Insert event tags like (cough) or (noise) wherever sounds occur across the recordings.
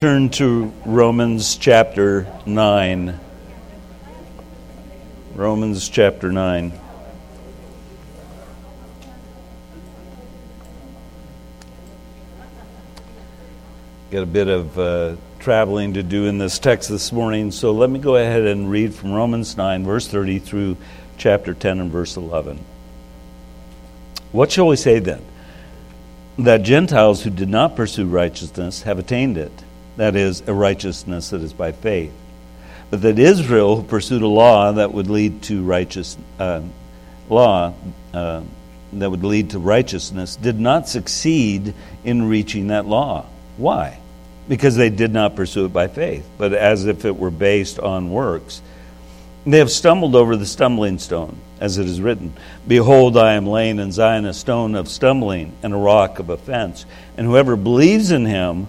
Turn to Romans chapter 9. Romans chapter 9. Got a bit of uh, traveling to do in this text this morning, so let me go ahead and read from Romans 9, verse 30 through chapter 10 and verse 11. What shall we say then? That Gentiles who did not pursue righteousness have attained it that is, a righteousness that is by faith. But that Israel, pursued a law that would lead to righteous uh, law uh, that would lead to righteousness, did not succeed in reaching that law. Why? Because they did not pursue it by faith, but as if it were based on works. They have stumbled over the stumbling stone, as it is written Behold, I am laying in Zion a stone of stumbling and a rock of offense, and whoever believes in him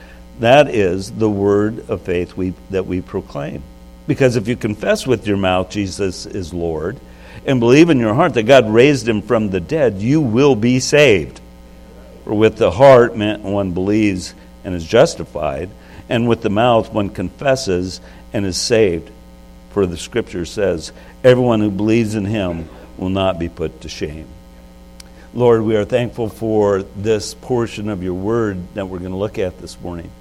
that is the word of faith we, that we proclaim. Because if you confess with your mouth Jesus is Lord and believe in your heart that God raised him from the dead, you will be saved. For with the heart one believes and is justified, and with the mouth one confesses and is saved. For the scripture says, Everyone who believes in him will not be put to shame. Lord, we are thankful for this portion of your word that we're going to look at this morning.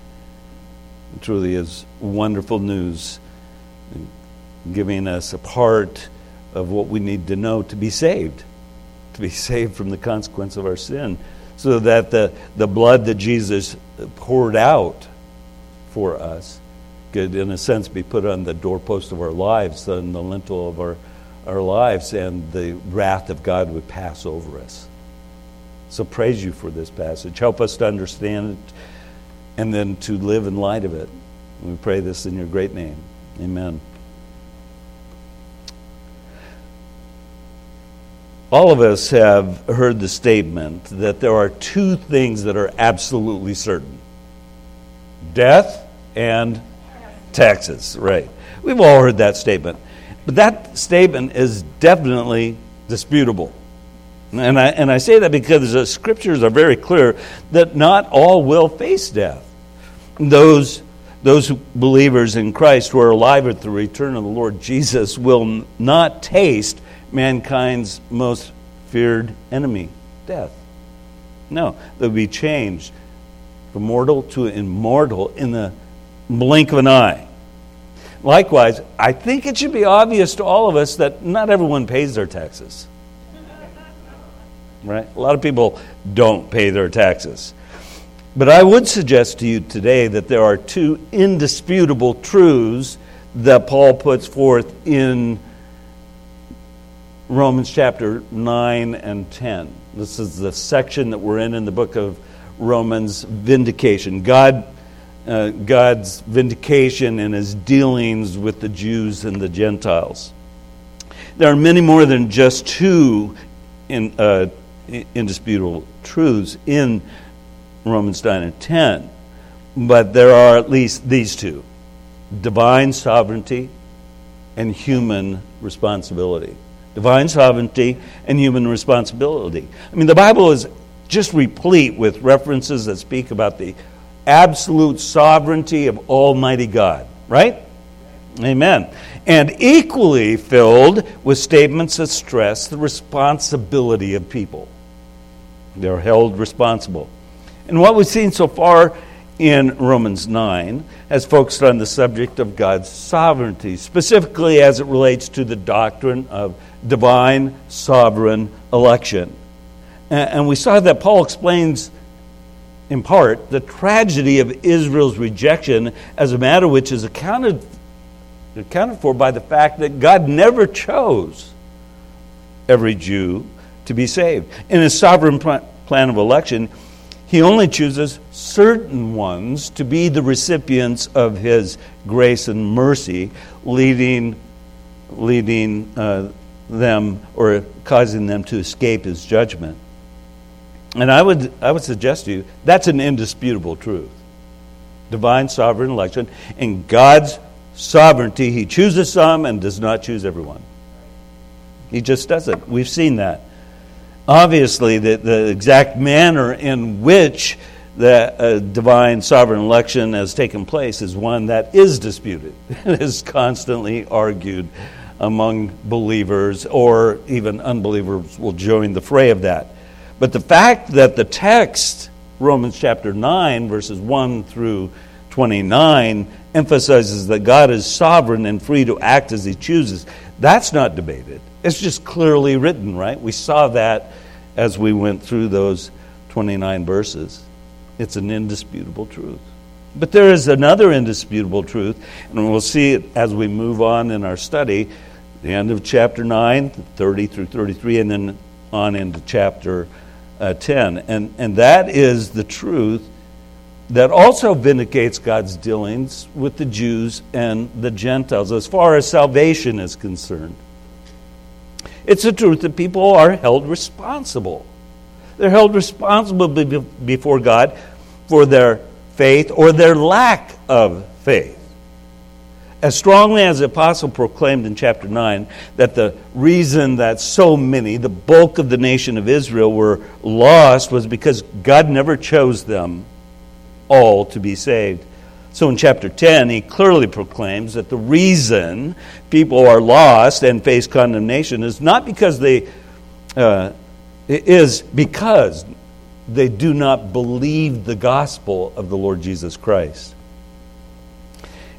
It truly is wonderful news, giving us a part of what we need to know to be saved, to be (laughs) saved from the consequence of our sin, so that the, the blood that Jesus poured out for us could, in a sense, be put on the doorpost of our lives, on the lintel of our, our lives, and the wrath of God would pass over us. So praise you for this passage. Help us to understand it and then to live in light of it. We pray this in your great name. Amen. All of us have heard the statement that there are two things that are absolutely certain death and taxes, right? We've all heard that statement. But that statement is definitely disputable. And I, and I say that because the scriptures are very clear that not all will face death those, those believers in Christ who are alive at the return of the Lord Jesus will not taste mankind's most feared enemy, death. No, they'll be changed from mortal to immortal in the blink of an eye. Likewise, I think it should be obvious to all of us that not everyone pays their taxes. Right? A lot of people don't pay their taxes. But I would suggest to you today that there are two indisputable truths that Paul puts forth in Romans chapter 9 and 10. This is the section that we're in in the book of Romans vindication. God, uh, God's vindication and his dealings with the Jews and the Gentiles. There are many more than just two in, uh, indisputable truths in Romans 9 and 10. But there are at least these two divine sovereignty and human responsibility. Divine sovereignty and human responsibility. I mean, the Bible is just replete with references that speak about the absolute sovereignty of Almighty God, right? Amen. And equally filled with statements that stress the responsibility of people. They're held responsible. And what we've seen so far in Romans 9 has focused on the subject of God's sovereignty, specifically as it relates to the doctrine of divine sovereign election. And we saw that Paul explains, in part, the tragedy of Israel's rejection as a matter which is accounted, accounted for by the fact that God never chose every Jew to be saved. In his sovereign plan of election, he only chooses certain ones to be the recipients of his grace and mercy, leading, leading uh, them or causing them to escape his judgment. And I would, I would suggest to you that's an indisputable truth. Divine sovereign election. In God's sovereignty, He chooses some and does not choose everyone. He just doesn't. We've seen that. Obviously, the, the exact manner in which the uh, divine sovereign election has taken place is one that is disputed, (laughs) and is constantly argued among believers, or even unbelievers will join the fray of that. But the fact that the text, Romans chapter 9, verses 1 through 29, emphasizes that God is sovereign and free to act as he chooses, that's not debated. It's just clearly written, right? We saw that as we went through those 29 verses. It's an indisputable truth. But there is another indisputable truth, and we'll see it as we move on in our study, the end of chapter 9, 30 through 33, and then on into chapter uh, 10. And, and that is the truth that also vindicates God's dealings with the Jews and the Gentiles as far as salvation is concerned. It's the truth that people are held responsible. They're held responsible before God for their faith or their lack of faith as strongly as the apostle proclaimed in chapter 9 that the reason that so many, the bulk of the nation of Israel, were lost was because God never chose them all to be saved. So in chapter 10, he clearly proclaims that the reason people are lost and face condemnation is not because they, uh, is because they do not believe the gospel of the Lord Jesus Christ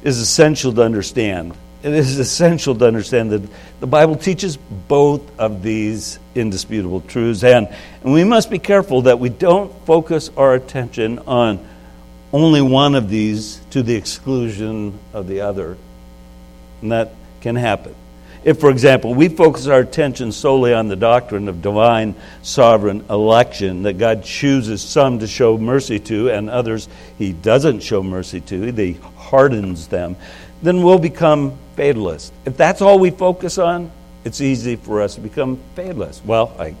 is essential to understand. It is essential to understand that the Bible teaches both of these indisputable truths, and, and we must be careful that we don't focus our attention on only one of these to the exclusion of the other. And that can happen. If, for example, we focus our attention solely on the doctrine of divine sovereign election, that God chooses some to show mercy to and others he doesn't show mercy to, he hardens them, then we'll become fatalists. If that's all we focus on, it's easy for us to become fatalists. Well, I,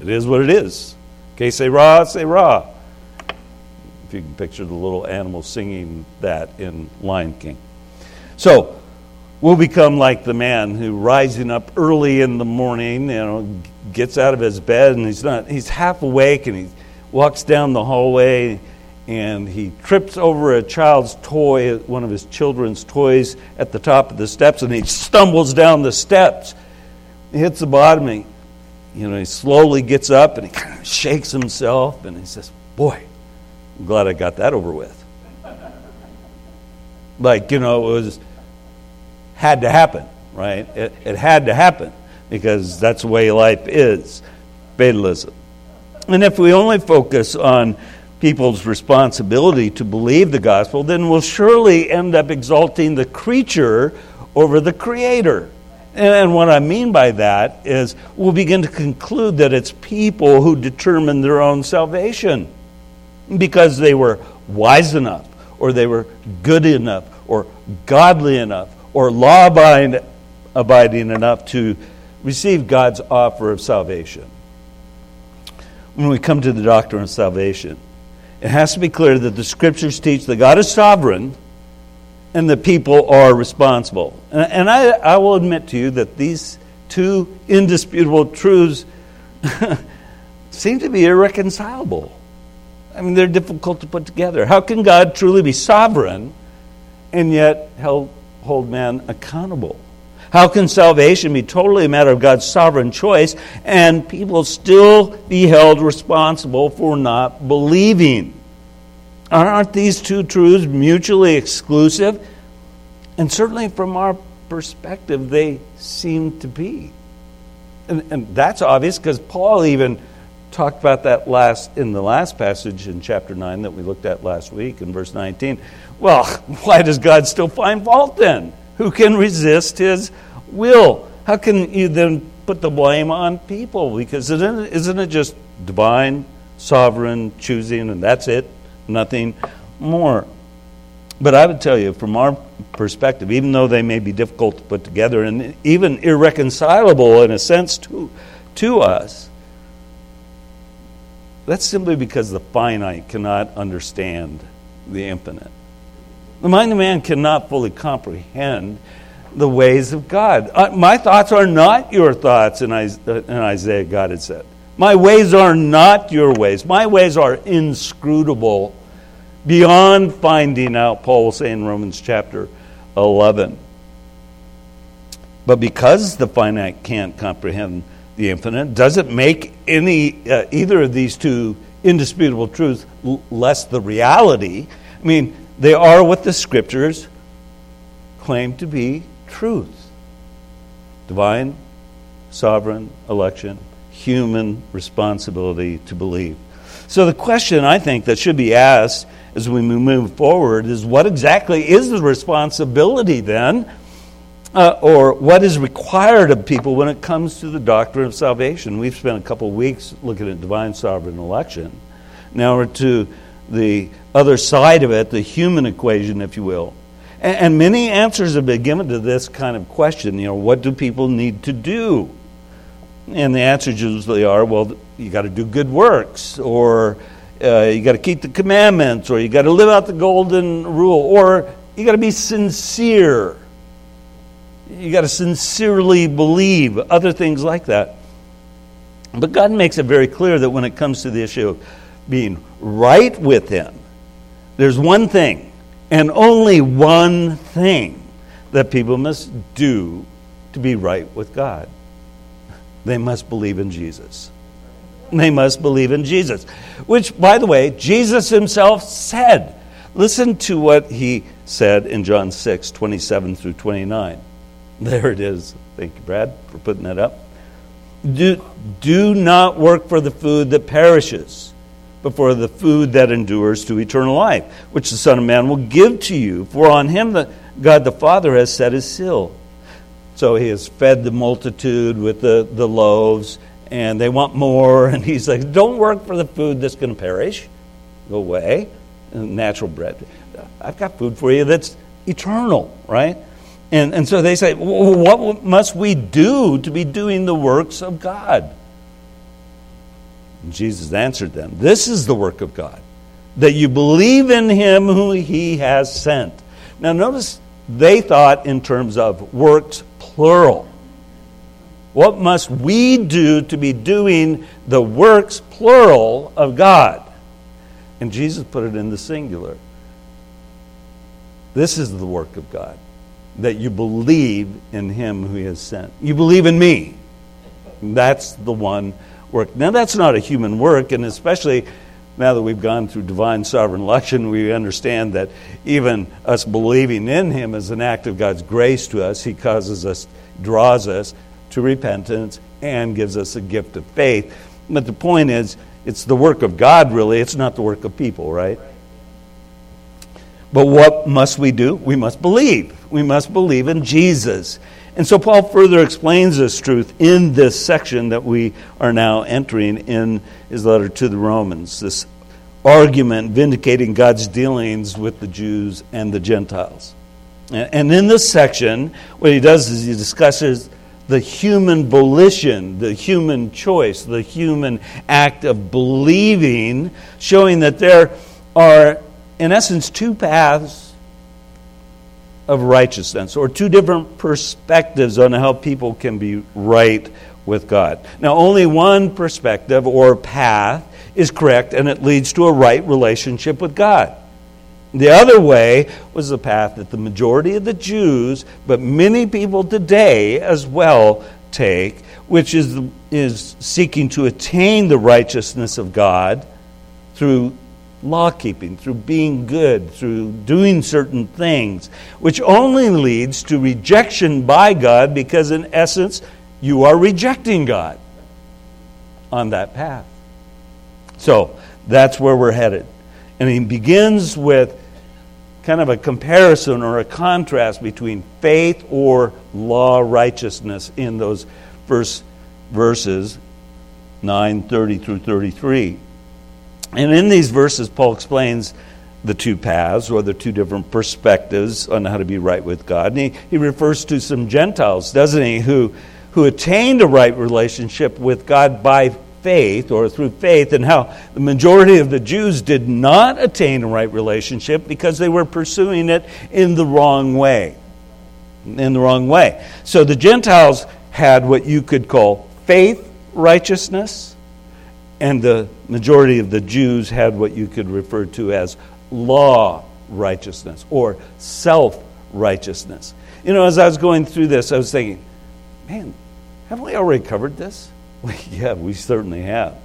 it is what it is. Okay, say rah, say rah. If you can picture the little animal singing that in Lion King. So, We'll become like the man who rising up early in the morning, you know, gets out of his bed and he's not he's half awake and he walks down the hallway and he trips over a child's toy, one of his children's toys at the top of the steps and he stumbles down the steps. He hits the bottom and he, you know, he slowly gets up and he kind of shakes himself and he says, "Boy, Glad I got that over with." Like, you know, it was had to happen, right? It, it had to happen because that's the way life is fatalism. And if we only focus on people's responsibility to believe the gospel, then we'll surely end up exalting the creature over the creator. And what I mean by that is we'll begin to conclude that it's people who determine their own salvation because they were wise enough, or they were good enough, or godly enough, or law abiding enough to receive God's offer of salvation. When we come to the doctrine of salvation, it has to be clear that the scriptures teach that God is sovereign and the people are responsible. And, I, I will admit to you that these two indisputable truths (laughs) seem to be irreconcilable. I mean, they're difficult to put together. How can God truly be sovereign and yet hold man accountable? How can salvation be totally a matter of God's sovereign choice and people still be held responsible for not believing? Aren't these two truths mutually exclusive? And certainly from our perspective, they seem to be. And, and that's obvious because Paul even talked about that last in the last passage in chapter 9 that we looked at last week in verse 19. Well, (laughs) why does God still find fault then? Who can resist his will? How can you then put the blame on people? Because isn't it, isn't it just divine, sovereign choosing, and that's it? Nothing more. But I would tell you, from our perspective, even though they may be difficult to put together and even irreconcilable in a sense to, to us, that's simply because the finite cannot understand the infinite. The mind of man cannot fully comprehend the ways of God. Uh, my thoughts are not your thoughts, in Isaiah, God had said. My ways are not your ways. My ways are inscrutable, beyond finding out, Paul will say in Romans chapter 11. But because the finite can't comprehend the infinite, doesn't make any uh, either of these two indisputable truths less the reality. I mean, they are what the scriptures claim to be truth divine, sovereign election, human responsibility to believe. So, the question I think that should be asked as we move forward is what exactly is the responsibility then, uh, or what is required of people when it comes to the doctrine of salvation? We've spent a couple weeks looking at divine sovereign election. Now we're to the other side of it, the human equation, if you will. And, and many answers have been given to this kind of question. You know, what do people need to do? And the answers usually are, well, you got to do good works, or uh, you got to keep the commandments, or you got to live out the golden rule, or you got to be sincere. You got to sincerely believe, other things like that. But God makes it very clear that when it comes to the issue of being right with Him, there's one thing, and only one thing, that people must do to be right with God. They must believe in Jesus. They must believe in Jesus. Which, by the way, Jesus himself said. Listen to what he said in John 6, 27 through 29. (laughs) There it is. Thank you, Brad, for putting that up. Do, do not work for the food that perishes but for the food that endures to eternal life, which the Son of Man will give to you. For on him that God the Father has set his seal. So he has fed the multitude with the, the loaves, and they want more. (laughs) And he's like, Don't work for the food that's going to perish. Go away. Natural bread. I've got food for you that's eternal, right? And, and so they say, What must we do to be doing the works of God? And Jesus answered them, This is the work of God, that you believe in him who he has sent. Now, notice they thought in terms of works plural. What must we do to be doing the works plural of God? And Jesus put it in the singular. This is the work of God, that you believe in him who he has sent. You believe in me. That's the one work. Now, that's not a human work, and especially now that we've gone through divine sovereign election, we understand that even us believing in Him is an act of God's grace to us. He causes us, draws us to repentance, and gives us a gift of faith. But the point is, it's the work of God, really. It's not the work of people, right? But what must we do? We must believe. We must believe in Jesus. And so Paul further explains this truth in this section that we are now entering in his letter to the Romans. This argument vindicating God's dealings with the Jews and the Gentiles. And in this section, what he does is he discusses the human volition, the human choice, the human act of believing, showing that there are, in essence, two paths of righteousness, or two different perspectives on how people can be right with God. Now, only one perspective or path is correct, and it leads to a right relationship with God. The other way was the path that the majority of the Jews, but many people today as well, take, which is, is seeking to attain the righteousness of God through law keeping, through being good, through doing certain things, which only leads to rejection by God because, in essence, you are rejecting God on that path. So that's where we're headed. And he begins with kind of a comparison or a contrast between faith or law righteousness in those first verses 9 30 through 33. And in these verses, Paul explains the two paths or the two different perspectives on how to be right with God. And he, he refers to some Gentiles, doesn't he, who, who attained a right relationship with God by faith or through faith, and how the majority of the Jews did not attain a right relationship because they were pursuing it in the wrong way. In the wrong way. So the Gentiles had what you could call faith righteousness and the majority of the Jews had what you could refer to as law righteousness or self righteousness. You know, as I was going through this, I was thinking, man, haven't we already covered this? (laughs) Well, yeah, we certainly have.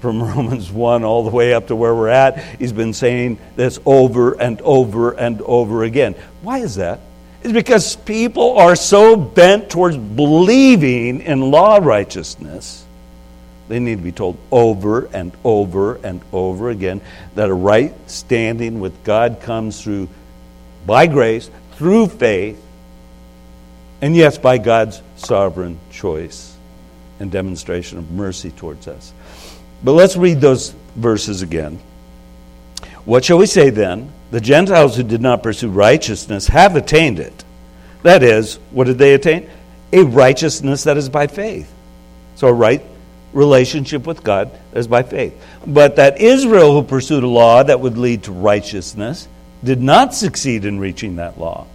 From (laughs) Romans 1 all the way up to where we're at, he's been saying this over and over and over again. Why is that? It's because people are so bent towards believing in law righteousness they need to be told over and over and over again that a right standing with God comes through by grace, through faith, and yes, by God's sovereign choice and demonstration of mercy towards us. But let's read those verses again. What shall we say then? The Gentiles who did not pursue righteousness have attained it. That is, what did they attain? A righteousness that is by faith. So, a right relationship with God is by faith. But that Israel, who pursued a law that would lead to righteousness, did not succeed in reaching that law.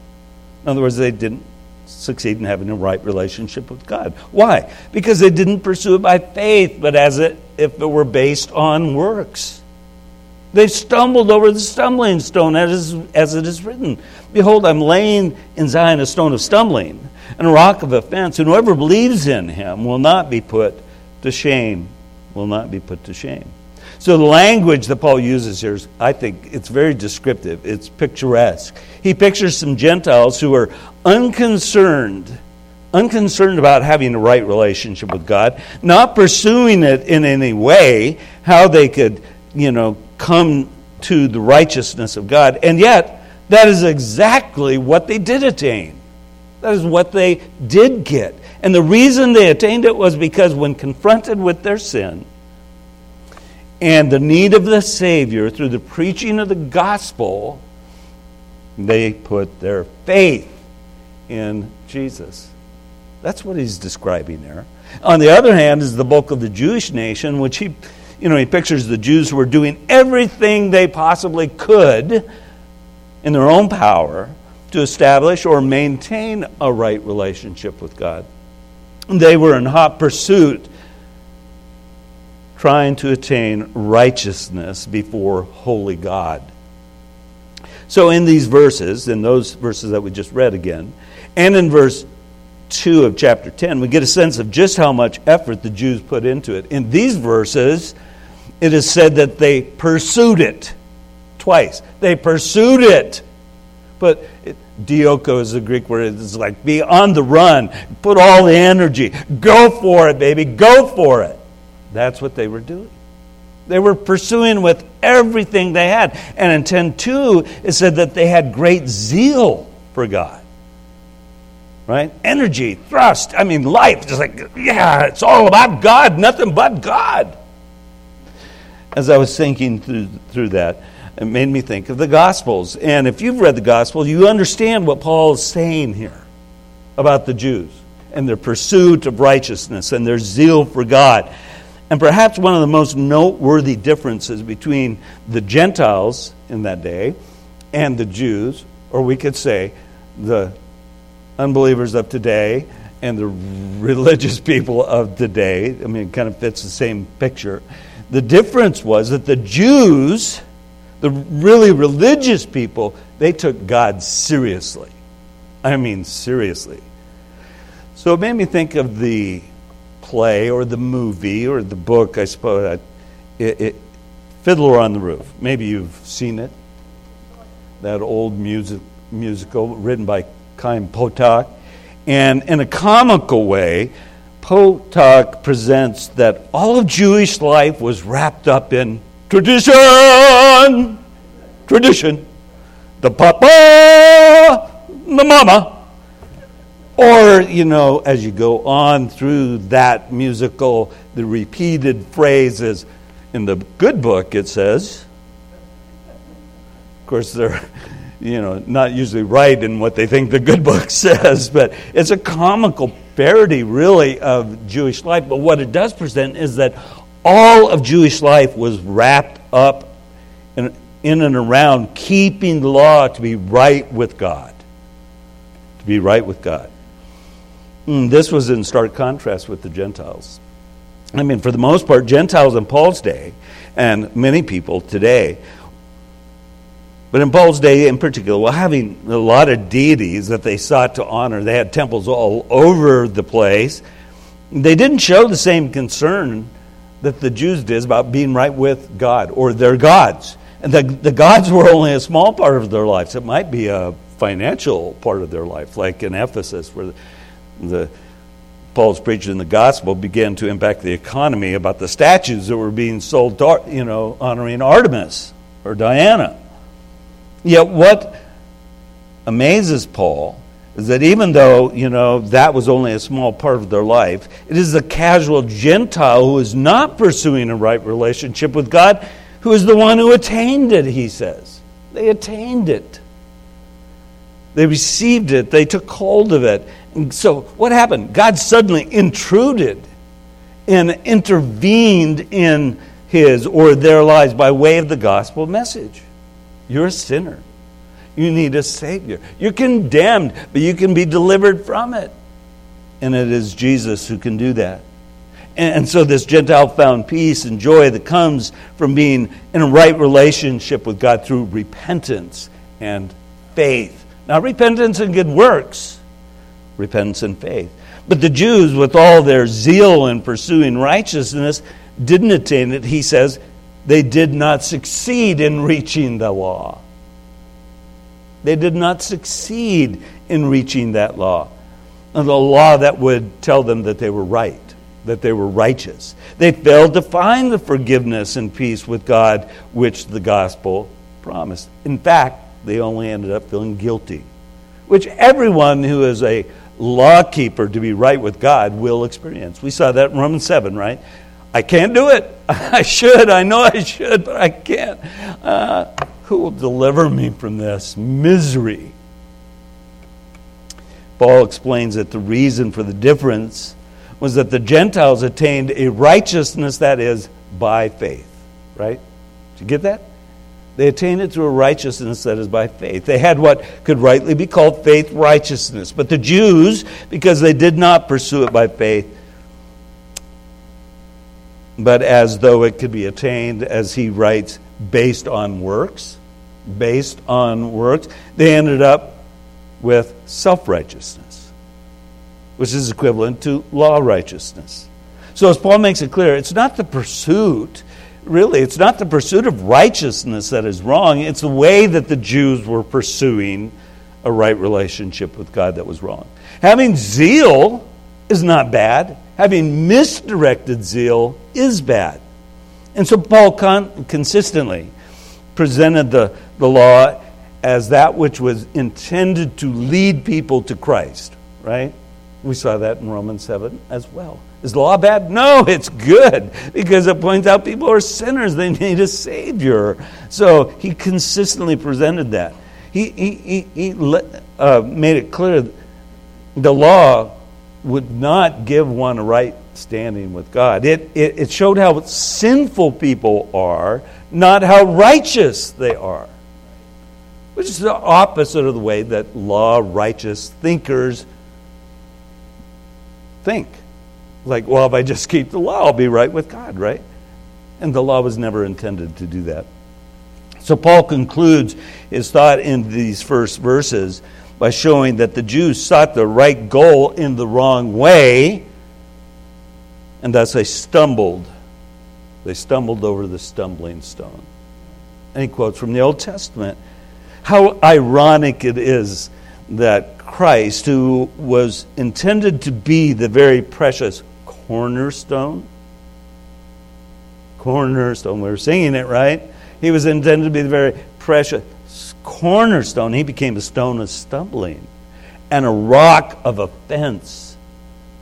In other words, they didn't succeed in having a right relationship with God. Why? Because they didn't pursue it by faith, but as it, if it were based on works. They stumbled over the stumbling stone, as, as it is written Behold, I'm laying in Zion a stone of stumbling and a rock of offense, and whoever believes in him will not be put to shame will not be put to shame. So the language that Paul uses here is, I think, it's very descriptive. It's picturesque. He pictures some Gentiles who are unconcerned, unconcerned about having a right relationship with God, not pursuing it in any way, how they could, you know, come to the righteousness of God. And yet, that is exactly what they did attain. That is what they did get. And the reason they attained it was because when confronted with their sin and the need of the Savior through the preaching of the gospel, they put their faith in Jesus. That's what he's describing there. On the other hand, is the bulk of the Jewish nation, which he, you know, he pictures the Jews who were doing everything they possibly could in their own power to establish or maintain a right relationship with God. They were in hot pursuit, trying to attain righteousness before holy God. So, in these verses, in those verses that we just read again, and in verse 2 of chapter 10, we get a sense of just how much effort the Jews put into it. In these verses, it is said that they pursued it twice. They pursued it. But it, dioko is the Greek word. It's like be on the run. Put all the energy. Go for it, baby. Go for it. That's what they were doing. They were pursuing with everything they had. And in 10 2, it said that they had great zeal for God. Right? Energy, thrust, I mean, life. Just like, yeah, it's all about God, nothing but God. As I was thinking through, through that, it made me think of the Gospels. And if you've read the Gospels, you understand what Paul is saying here about the Jews and their pursuit of righteousness and their zeal for God. And perhaps one of the most noteworthy differences between the Gentiles in that day and the Jews, or we could say the unbelievers of today and the religious (laughs) people of today, I mean, it kind of fits the same picture. The difference was that the Jews the really religious people, they took God seriously. I mean, seriously. So it made me think of the play or the movie or the book, I suppose. It, it, Fiddler on the Roof. Maybe you've seen it. That old music, musical written by Chaim Potok. And in a comical way, Potok presents that all of Jewish life was wrapped up in tradition. Tradition. The papa, the mama. Or, you know, as you go on through that musical, the repeated phrases in the good book, it says, of course, they're you know not usually right in what they think the good book (laughs) says, but it's a comical parody, really, of Jewish life. But what it does present is that all of Jewish life was wrapped up in, in and around keeping the law to be right with God. To be right with God. And hmm, this was in stark contrast with the Gentiles. I mean, for the most part, Gentiles in Paul's day, and many people today, but in Paul's day in particular, well, having a lot of deities that they sought to honor, they had temples all over the place. They didn't show the same concern that the Jews did about being right with God or their gods. And the, the gods were only a small part of their lives. It might be a financial part of their life, like in Ephesus, where the, the Paul's preaching in the gospel began to impact the economy about the statues that were being sold, you know, honoring Artemis or Diana. Yet what amazes Paul is that even though, you know, that was only a small part of their life, it is the casual Gentile who is not pursuing a right relationship with God who is the one who attained it, he says. They attained it. They received it. They took hold of it. And so what happened? God suddenly intruded and intervened in his or their lives by way of the gospel message. You're a sinner. You need a Savior. You're condemned, but you can be delivered from it. And it is Jesus who can do that. And so, this Gentile found peace and joy that comes from being in a right relationship with God through repentance and faith. Not repentance and good works, repentance and faith. But the Jews, with all their zeal in pursuing righteousness, didn't attain it, he says, they did not succeed in reaching the law. They did not succeed in reaching that law. And the law that would tell them that they were right, that they were righteous. They failed to find the forgiveness and peace with God which the gospel promised. In fact, they only ended up feeling guilty, which everyone who is a law keeper to be right with God will experience. We saw that in Romans 7, right? I can't do it. (laughs) I should. I know I should, but I can't. Uh, who will deliver me from this misery? Paul explains that the reason for the difference was that the Gentiles attained a righteousness that is by faith. Right? Did you get that? They attained it through a righteousness that is by faith. They had what could rightly be called faith righteousness. But the Jews, because they did not pursue it by faith, but as though it could be attained, as he writes, based on works. Based on works. They ended up with self righteousness, which is equivalent to law righteousness. So, as Paul makes it clear, it's not the pursuit, really, it's not the pursuit of righteousness that is wrong, it's the way that the Jews were pursuing a right relationship with God that was wrong. Having zeal is not bad, having misdirected zeal is bad. And so Paul con- consistently presented the, the law as that which was intended to lead people to Christ, right? We saw that in Romans 7 as well. Is the law bad? No, it's good because it points out people are sinners. They need a Savior. So he consistently presented that. He, he, he, he uh, made it clear the law would not give one a right standing with God. It, it, it showed how sinful people are, not how righteous they are. Which is the opposite of the way that law righteous thinkers think. Like, well, if I just keep the law, I'll be right with God, right? And the law was never intended to do that. So Paul concludes his thought in these first verses by showing that the Jews sought the right goal in the wrong way, and thus they stumbled They stumbled over the stumbling stone. And he quotes from the Old Testament. How ironic it is that Christ, who was intended to be the very precious cornerstone, cornerstone, we were singing it, right? He was intended to be the very precious cornerstone. He became a stone of stumbling and a rock of offense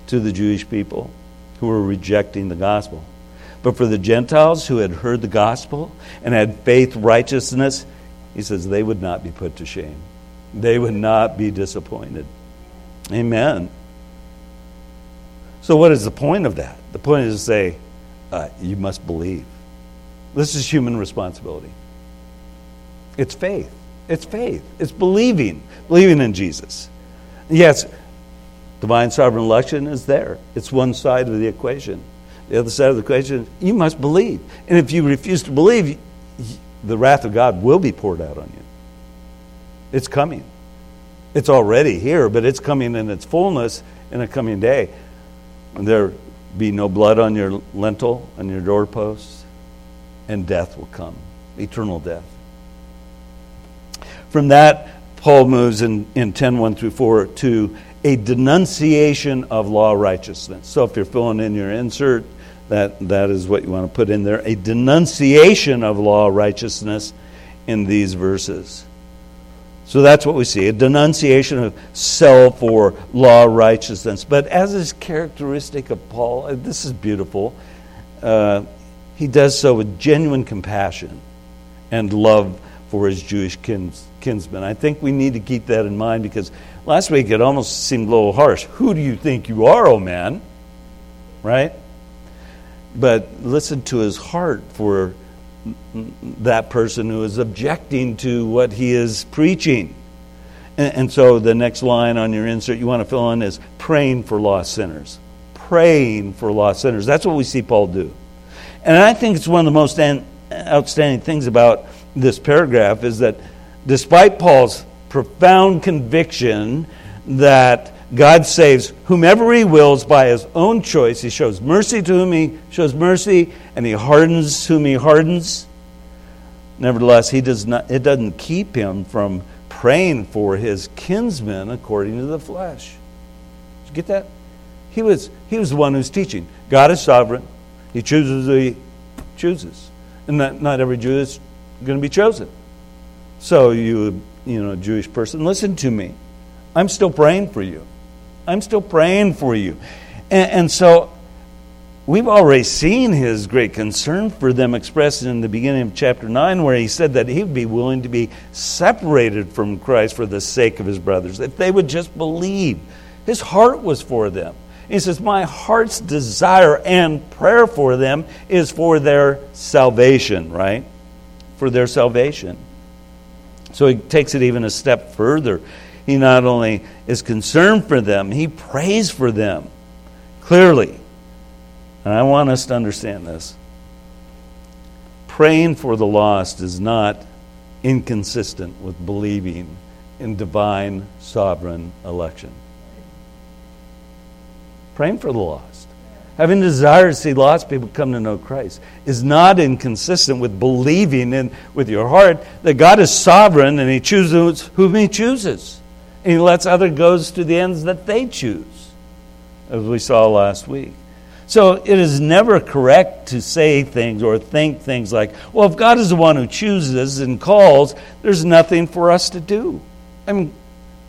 to the Jewish people who were rejecting the gospel. But for the Gentiles who had heard the gospel and had faith, righteousness, he says they would not be put to shame. They would not be disappointed. Amen. So, what is the point of that? The point is to say, uh, you must believe. This is human responsibility. It's faith. It's faith. It's believing. Believing in Jesus. Yes, divine sovereign election is there. It's one side of the equation. The other side of the equation, you must believe. And if you refuse to believe, the wrath of God will be poured out on you. It's coming. It's already here, but it's coming in its fullness in a coming day. And there be no blood on your lintel, on your doorposts, and death will come eternal death. From that, Paul moves in, in 10 1 through 4 to a denunciation of law righteousness. So if you're filling in your insert, that, that is what you want to put in there a denunciation of law righteousness in these verses. So that's what we see a denunciation of self or law righteousness. But as is characteristic of Paul, uh, this is beautiful, uh, he does so with genuine compassion and love for his Jewish kins, kinsmen. I think we need to keep that in mind because last week it almost seemed a little harsh. Who do you think you are, oh man? Right? But listen to his heart for that person who is objecting to what he is preaching. And, and, so the next line on your insert you want to fill in is praying for lost sinners. Praying for lost sinners. That's what we see Paul do. And I think it's one of the most an, outstanding things about this paragraph is that despite Paul's profound conviction that God saves whomever he wills by his own choice. He shows mercy to whom he shows mercy, and he hardens whom he hardens. Nevertheless, he does not, it doesn't keep him from praying for his kinsmen according to the flesh. Did you get that? He was, he was the one who's teaching. God is sovereign. He chooses who he chooses. And not, not every Jew is going to be chosen. So you, you know, Jewish person, listen to me. I'm still praying for you. I'm still praying for you. And, and so we've already seen his great concern for them expressed in the beginning of chapter 9, where he said that he would be willing to be separated from Christ for the sake of his brothers, if they would just believe. His heart was for them. He says, My heart's desire and prayer for them is for their salvation, right? For their salvation. So he takes it even a step further. He not only is concerned for them, he prays for them clearly. And I want us to understand this. Praying for the lost is not inconsistent with believing in divine sovereign election. Praying for the lost, having desire to see lost people come to know Christ, is not inconsistent with believing in with your heart that God is sovereign and He chooses whom He chooses. And he lets other goes to the ends that they choose, as we saw last week. So it is never correct to say things or think things like, well, if God is the one who chooses and calls, there's nothing for us to do. I mean,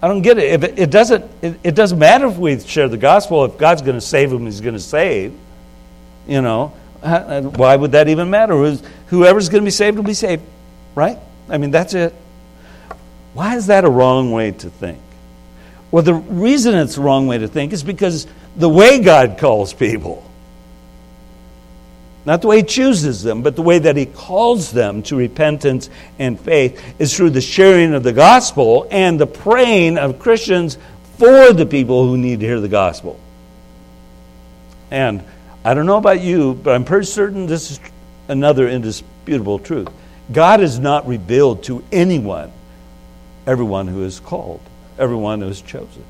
I don't get it. If it, it doesn't, it, it, doesn't matter if we share the gospel. If God's going to save him, he's going to save. You know, uh, why would that even matter? Whoever's going to be saved will be saved, right? I mean, that's it. Why is that a wrong way to think? Well, the reason it's the wrong way to think is because the way God calls people, not the way He chooses them, but the way that He calls them to repentance and faith, is through the sharing of the gospel and the praying of Christians for the people who need to hear the gospel. And I don't know about you, but I'm pretty certain this is another indisputable truth. God is not revealed to anyone everyone who is called, everyone who is chosen.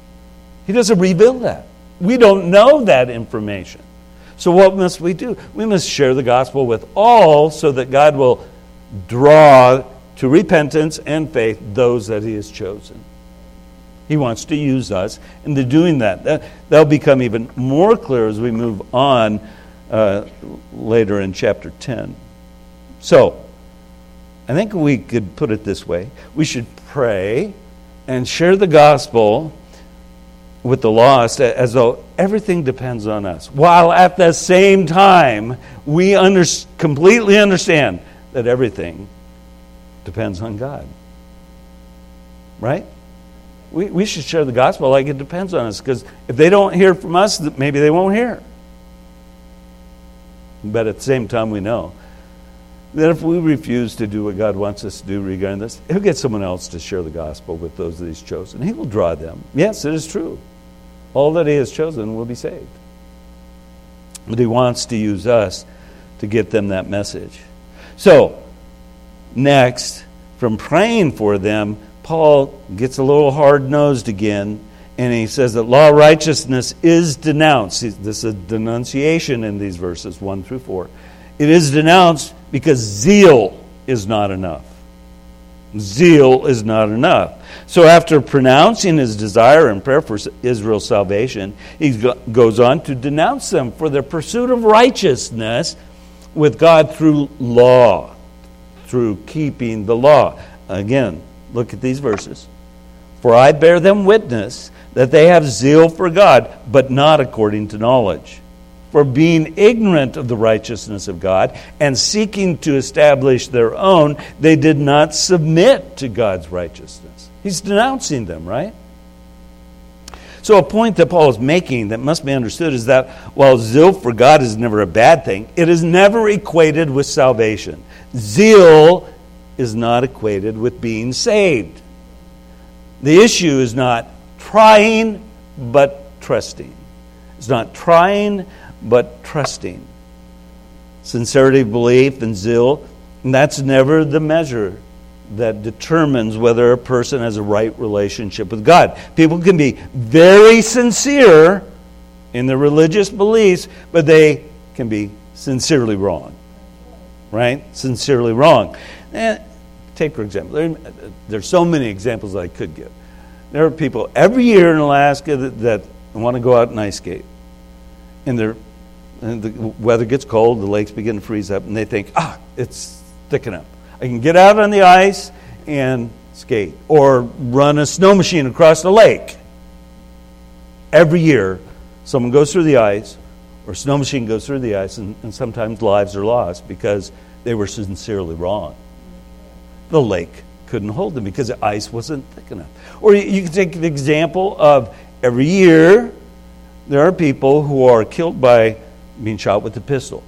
He doesn't reveal that. We don't know that information. So, what must we do? We must share the gospel with all so that God will draw to repentance and faith those that He has chosen. He wants to use us into doing that. that that'll become even more clear as we move on uh, later in chapter 10. So, I think we could put it this way we should pray and share the gospel with the lost as though everything depends on us, while at the same time we under, completely understand that everything depends on God. Right? We, we should share the gospel like it depends on us because if they don't hear from us, maybe they won't hear. But at the same time, we know that if we refuse to do what God wants us to do regarding this, He'll get someone else to share the gospel with those that He's chosen. He will draw them. Yes, it is true. All that He has chosen will be saved. But He wants to use us to get them that message. So, next, from praying for them, Paul gets a little hard nosed again and he says that law righteousness is denounced. This is a denunciation in these verses 1 through 4. It is denounced because zeal is not enough. Zeal is not enough. So, after pronouncing his desire and prayer for Israel's salvation, he goes on to denounce them for their pursuit of righteousness with God through law, through keeping the law. Again, look at these verses. For I bear them witness that they have zeal for God, but not according to knowledge. For being ignorant of the righteousness of God and seeking to establish their own, they did not submit to God's righteousness. He's denouncing them, right? So, a point that Paul is making that must be understood is that while zeal for God is never a bad thing, it is never equated with salvation. Zeal is not equated with being saved. The issue is not trying but trusting. It's not trying but trusting. Sincerity of belief and zeal, and that's never the measure that determines whether a person has a right relationship with God. People can be very sincere in their religious beliefs, but they can be sincerely wrong. Right? Sincerely wrong. And take, for example, there, there's so many examples I could give. There are people every year in Alaska that, that want to go out and ice skate. And, and the weather gets cold, the lakes begin to freeze up, and they think, ah, it's thick enough. I can get out on the ice and skate or run a snow machine across the lake. Every year, someone goes through the ice or snow machine goes through the ice, and, and sometimes lives are lost because they were sincerely wrong. The lake couldn't hold them because the ice wasn't thick enough. Or you can take the example of every year there are people who are killed by being shot with a pistol.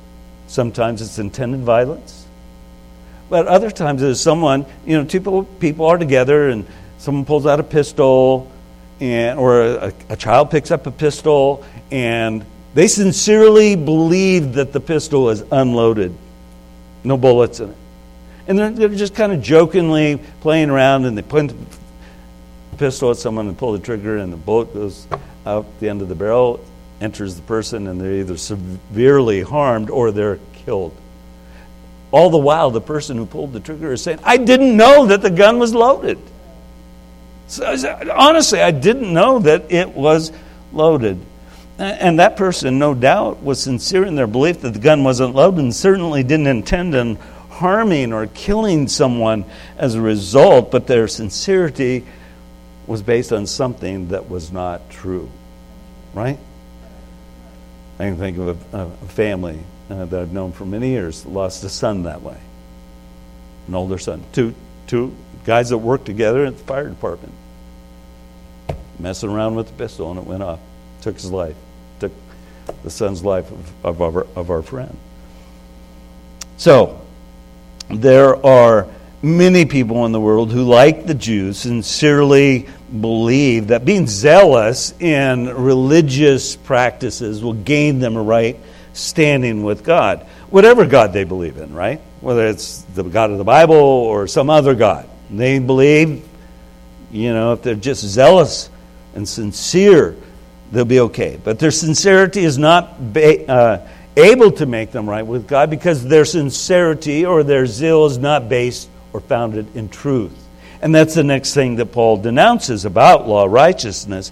Sometimes it's intended violence, but other times there's someone, you know, people, people are together and someone pulls out a pistol, and, or a, a child picks up a pistol, and they sincerely believe that the pistol is unloaded, no bullets in it. And they're, they're just kind of jokingly playing around, and they point the pistol at someone and pull the trigger, and the bullet goes out the end of the barrel, enters the person, and they're either severely harmed or they're killed. All the while, the person who pulled the trigger is saying, I didn't know that the gun was loaded. So, honestly, I didn't know that it was loaded. And that person, no doubt, was sincere in their belief that the gun wasn't loaded and certainly didn't intend on harming or killing someone as a result, but their sincerity was based on something that was not true. Right? I can think of a, a family uh, that I've known for many years lost a son that way, an older son. Two, two guys that worked together at the fire department, messing around with the pistol, and it went off. Took his life. Took the son's life of, of, our, of our friend. So, there are many people in the world who, like the Jews, sincerely believe that being zealous in religious practices will gain them a right standing with God, whatever God they believe in, right? Whether it's the God of the Bible or some other God. They believe, you know, if they're just zealous and sincere, they'll be okay. But their sincerity is not ba- uh, able to make them right with God because their sincerity or their zeal is not based or founded in truth. And that's the next thing that Paul denounces about law righteousness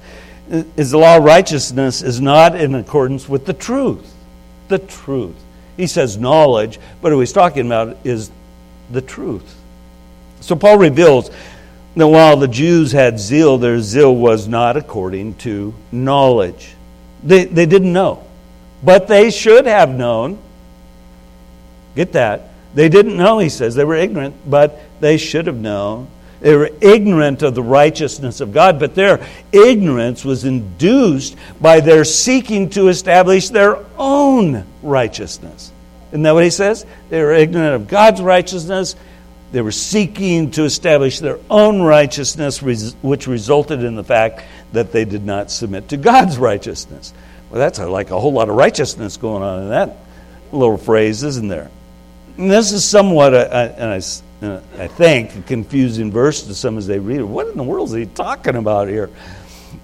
is the law righteousness is not in accordance with the truth. The truth. He says knowledge, but what he's talking about is the truth. So Paul reveals that while the Jews had zeal, their zeal was not according to knowledge. They, they didn't know, but they should have known. Get that. They didn't know, he says. They were ignorant, but they should have known they were ignorant of the righteousness of God, but their ignorance was induced by their seeking to establish their own righteousness. Isn't that what he says? They were ignorant of God's righteousness. They were seeking to establish their own righteousness, which resulted in the fact that they did not submit to God's righteousness. Well, that's like a whole lot of righteousness going on in that little phrase, isn't there? And this is somewhat, a, a, and I I think, a confusing verse to some as they read it. What in the world is he talking about here?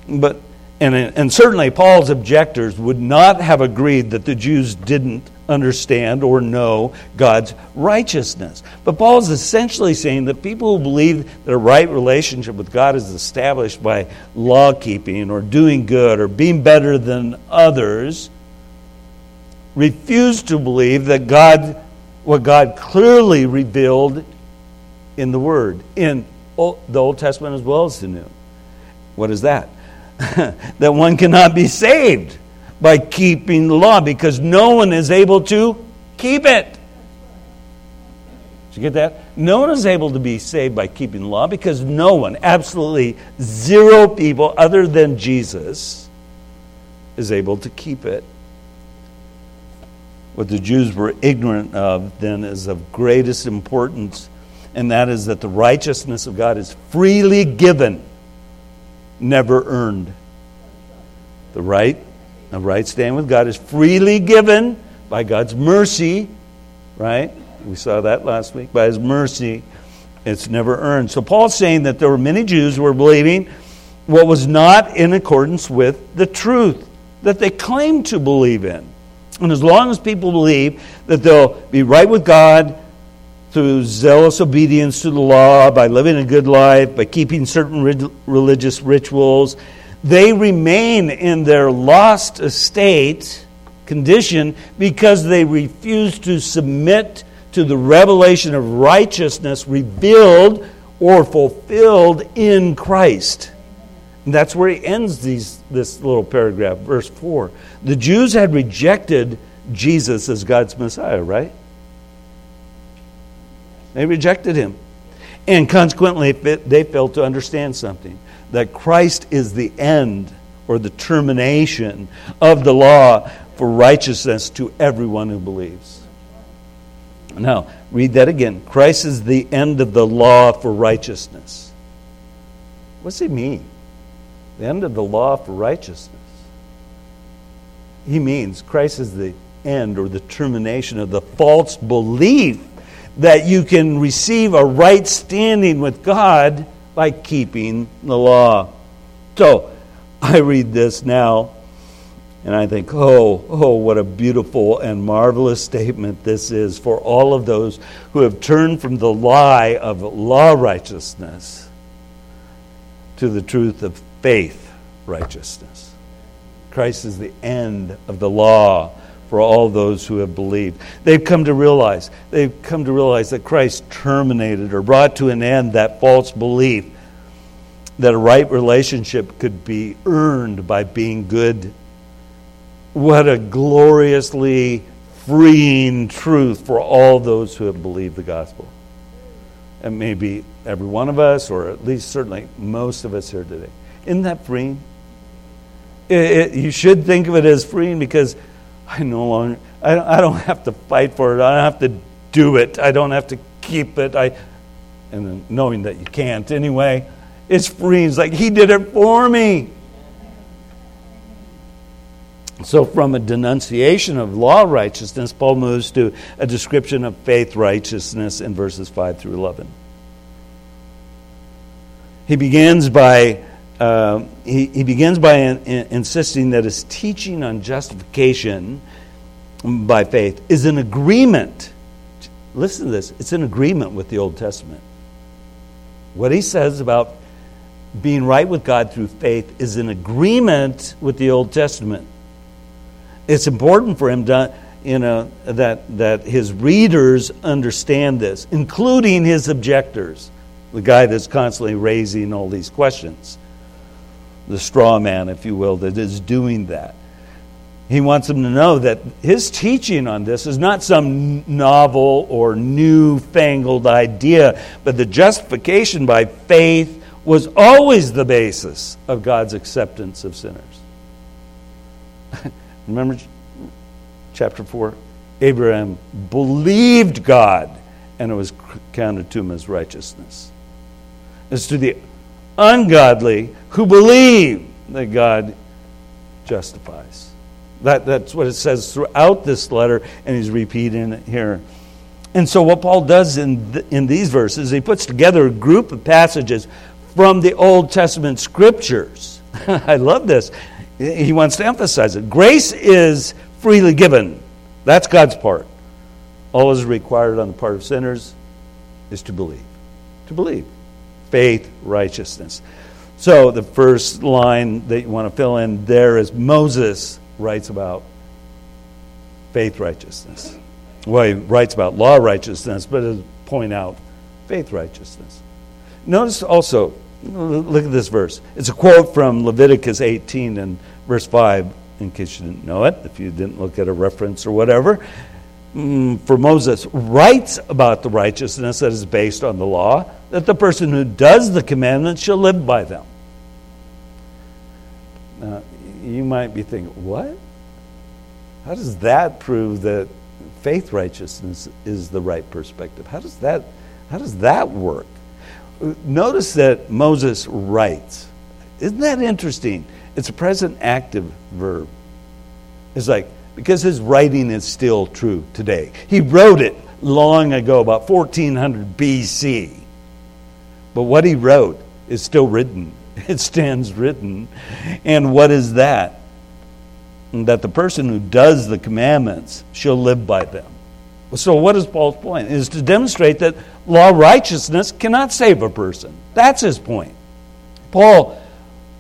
But and, and certainly Paul's objectors would not have agreed that the Jews didn't understand or know God's righteousness. But Paul is essentially saying that people who believe that a right relationship with God is established by law keeping or doing good or being better than others refuse to believe that God, what God clearly revealed in the Word, in the Old Testament as well as the New. What is that? (laughs) that one cannot be saved by keeping the law because no one is able to keep it. Did you get that? No one is able to be saved by keeping the law because no one, absolutely zero people other than Jesus, is able to keep it. What the Jews were ignorant of then is of greatest importance and that is that the righteousness of God is freely given, never earned. The right, a right stand with God is freely given by God's mercy, right? We saw that last week. By His mercy, it's never earned. So Paul's saying that there were many Jews who were believing what was not in accordance with the truth that they claimed to believe in. And as long as people believe that they'll be right with God, through zealous obedience to the law, by living a good life, by keeping certain religious rituals, they remain in their lost estate condition because they refuse to submit to the revelation of righteousness revealed or fulfilled in Christ. And that's where he ends these, this little paragraph, verse 4. The Jews had rejected Jesus as God's Messiah, right? They rejected him. And consequently, they failed to understand something that Christ is the end or the termination of the law for righteousness to everyone who believes. Now, read that again. Christ is the end of the law for righteousness. What's he mean? The end of the law for righteousness. He means Christ is the end or the termination of the false belief that you can receive a right standing with God by keeping the law. So I read this now and I think, oh, oh, what a beautiful and marvelous statement this is for all of those who have turned from the lie of law righteousness to the truth of faith righteousness. Christ is the end of the law for all those who have believed. They've come to realize, they've come to realize that Christ terminated or brought to an end that false belief that a right relationship could be earned by being good. What a gloriously freeing truth for all those who have believed the gospel. And maybe every one of us, or at least certainly most of us here today. Isn't that freeing? It, it, you should think of it as freeing because I no longer, I don't, have to fight for it. I don't have to do it. I don't have to keep it. I, and knowing that you can't anyway, it's free. It's like He did it for me. So, from a denunciation of law righteousness, Paul moves to a description of faith righteousness in verses 5 through 11. He begins by uh, he, he begins by in, in, insisting that his teaching on justification by faith is an agreement. Listen to this it's an agreement with the Old Testament. What he says about being right with God through faith is an agreement with the Old Testament. It's important for him to, you know, that, that his readers understand this, including his objectors, the guy that's constantly raising all these questions, the straw man, if you will, that is doing that. He wants them to know that his teaching on this is not some novel or newfangled idea, but the justification by faith was always the basis of God's acceptance of sinners. (laughs) Remember chapter 4? Abraham believed God, and it was counted to him as righteousness. As to the ungodly who believe that God justifies. That, that's what it says throughout this letter, and he's repeating it here. And so, what Paul does in, in these verses, he puts together a group of passages from the Old Testament scriptures. (laughs) I love this. He wants to emphasize it. Grace is freely given. That's God's part. All is required on the part of sinners is to believe. To believe. Faith, righteousness. So the first line that you want to fill in there is Moses writes about faith righteousness. Well, he writes about law righteousness, but it point out faith righteousness. Notice also Look at this verse. It's a quote from Leviticus 18 and verse 5, in case you didn't know it, if you didn't look at a reference or whatever. Mm, for Moses writes about the righteousness that is based on the law, that the person who does the commandments shall live by them. Now, you might be thinking, what? How does that prove that faith righteousness is the right perspective? How does that, how does that work? notice that Moses writes. Isn't that interesting? It's a present active verb. It's like, because his writing is still true today. He wrote it long ago, about 1400 BC. But what he wrote is still written, (laughs) it stands written. And what is that? That the person who does the commandments shall live by them. So, what is Paul's point? Is to demonstrate that law righteousness cannot save a person. That's his point. Paul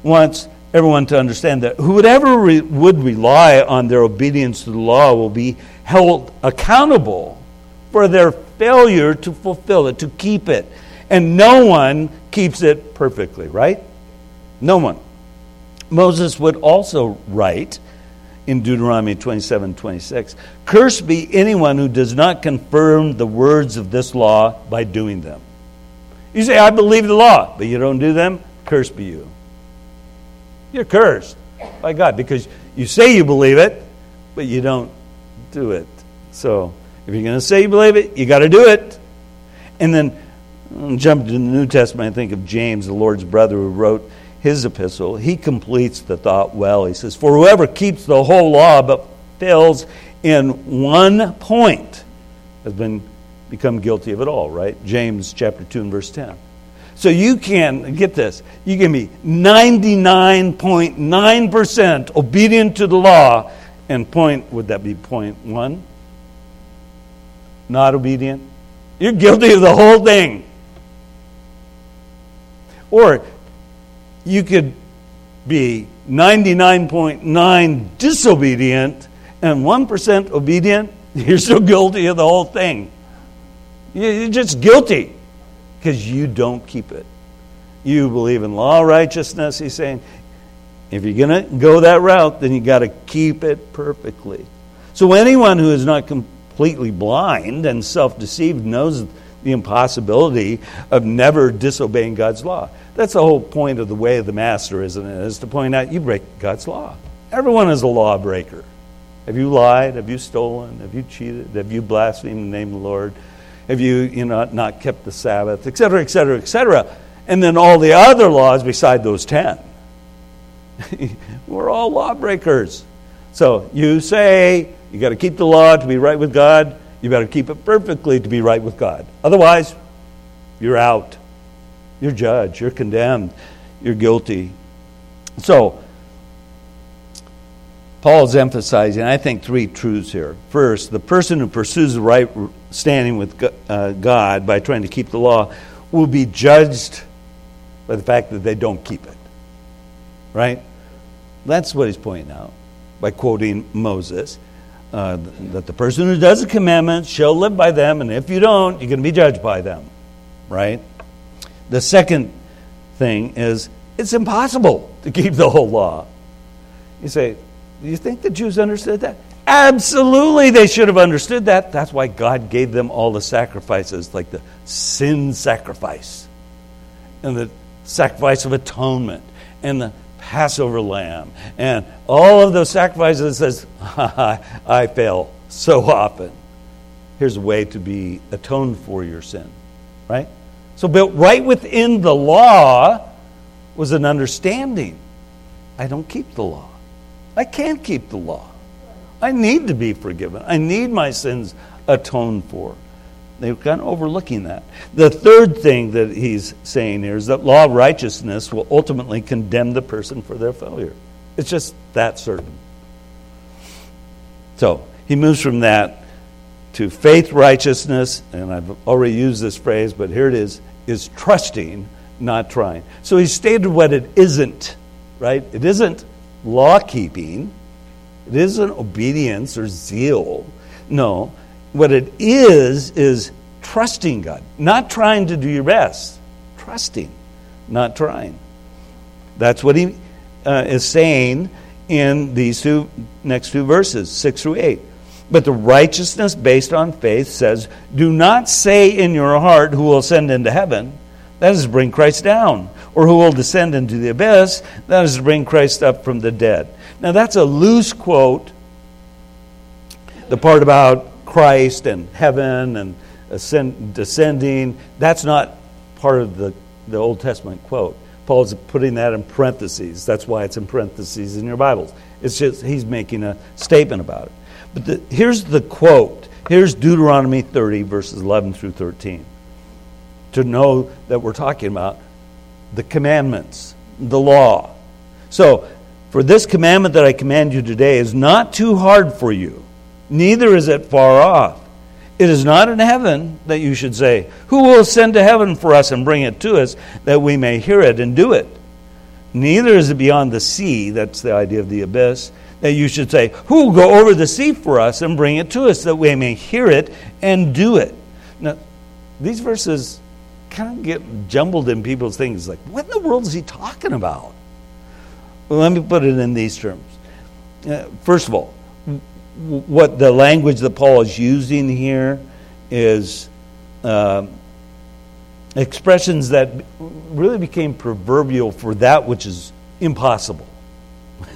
wants everyone to understand that whoever re- would rely on their obedience to the law will be held accountable for their failure to fulfill it, to keep it. And no one keeps it perfectly, right? No one. Moses would also write in Deuteronomy 27 26. Cursed be anyone who does not confirm the words of this law by doing them. You say, I believe the law, but you don't do them, cursed be you. You're cursed by God because you say you believe it, but you don't do it. So if you're going to say you believe it, you got to do it. And then jump to the New Testament, I think of James, the Lord's brother, who wrote, his epistle, he completes the thought well. He says, For whoever keeps the whole law but fails in one point has been become guilty of it all, right? James chapter 2 and verse 10. So you can, get this, you can be 99.9% obedient to the law, and point, would that be point one? Not obedient? You're guilty of the whole thing. Or you could be 99.9 disobedient and 1% obedient, (laughs) you're still guilty of the whole thing. You're just guilty because you don't keep it. You believe in law righteousness, he's saying. If you're going to go that route, then you got to keep it perfectly. So anyone who is not completely blind and self deceived knows the impossibility of never disobeying God's law. That's the whole point of the way of the master, isn't it? Is to point out you break God's law. Everyone is a lawbreaker. Have you lied? Have you stolen? Have you cheated? Have you blasphemed the name of the Lord? Have you, you know, not kept the Sabbath, etc., etc., etc.? And then all the other laws beside those ten. (laughs) We're all lawbreakers. So you say you got to keep the law to be right with God. You better keep it perfectly to be right with God. Otherwise, you're out. You're judged, you're condemned, you're guilty. So, Paul's emphasizing, I think, three truths here. First, the person who pursues the right standing with uh, God by trying to keep the law will be judged by the fact that they don't keep it. Right? That's what he's pointing out by quoting Moses. Uh, that the person who does the commandments shall live by them, and if you don't, you're going to be judged by them. Right? The second thing is it's impossible to keep the whole law. You say, do you think the Jews understood that? Absolutely, they should have understood that. That's why God gave them all the sacrifices, like the sin sacrifice, and the sacrifice of atonement, and the Passover lamb, and all of those sacrifices says, (laughs) I fail so often. Here's a way to be atoned for your sin, right? So, built right within the law was an understanding. I don't keep the law. I can't keep the law. I need to be forgiven. I need my sins atoned for. They're kind of overlooking that. The third thing that he's saying here is that law of righteousness will ultimately condemn the person for their failure. It's just that certain. So he moves from that to faith righteousness, and I've already used this phrase, but here it is, is trusting, not trying. So he stated what it isn't, right? It isn't law keeping, it isn't obedience or zeal. No, what it is, is trusting God, not trying to do your best. Trusting, not trying. That's what he uh, is saying in these two next two verses, 6 through 8. But the righteousness based on faith says, Do not say in your heart, Who will ascend into heaven? That is to bring Christ down. Or who will descend into the abyss? That is to bring Christ up from the dead. Now, that's a loose quote. The part about Christ and heaven and ascend, descending, that's not part of the, the Old Testament quote. Paul's putting that in parentheses. That's why it's in parentheses in your Bibles. It's just he's making a statement about it. But the, here's the quote. Here's Deuteronomy 30, verses 11 through 13 to know that we're talking about the commandments, the law. So, for this commandment that I command you today is not too hard for you, neither is it far off. It is not in heaven that you should say, Who will ascend to heaven for us and bring it to us that we may hear it and do it? Neither is it beyond the sea, that's the idea of the abyss, that you should say, Who will go over the sea for us and bring it to us that we may hear it and do it? Now, these verses kind of get jumbled in people's things. Like, what in the world is he talking about? Well, let me put it in these terms. Uh, first of all, what the language that Paul is using here is uh, expressions that really became proverbial for that which is impossible.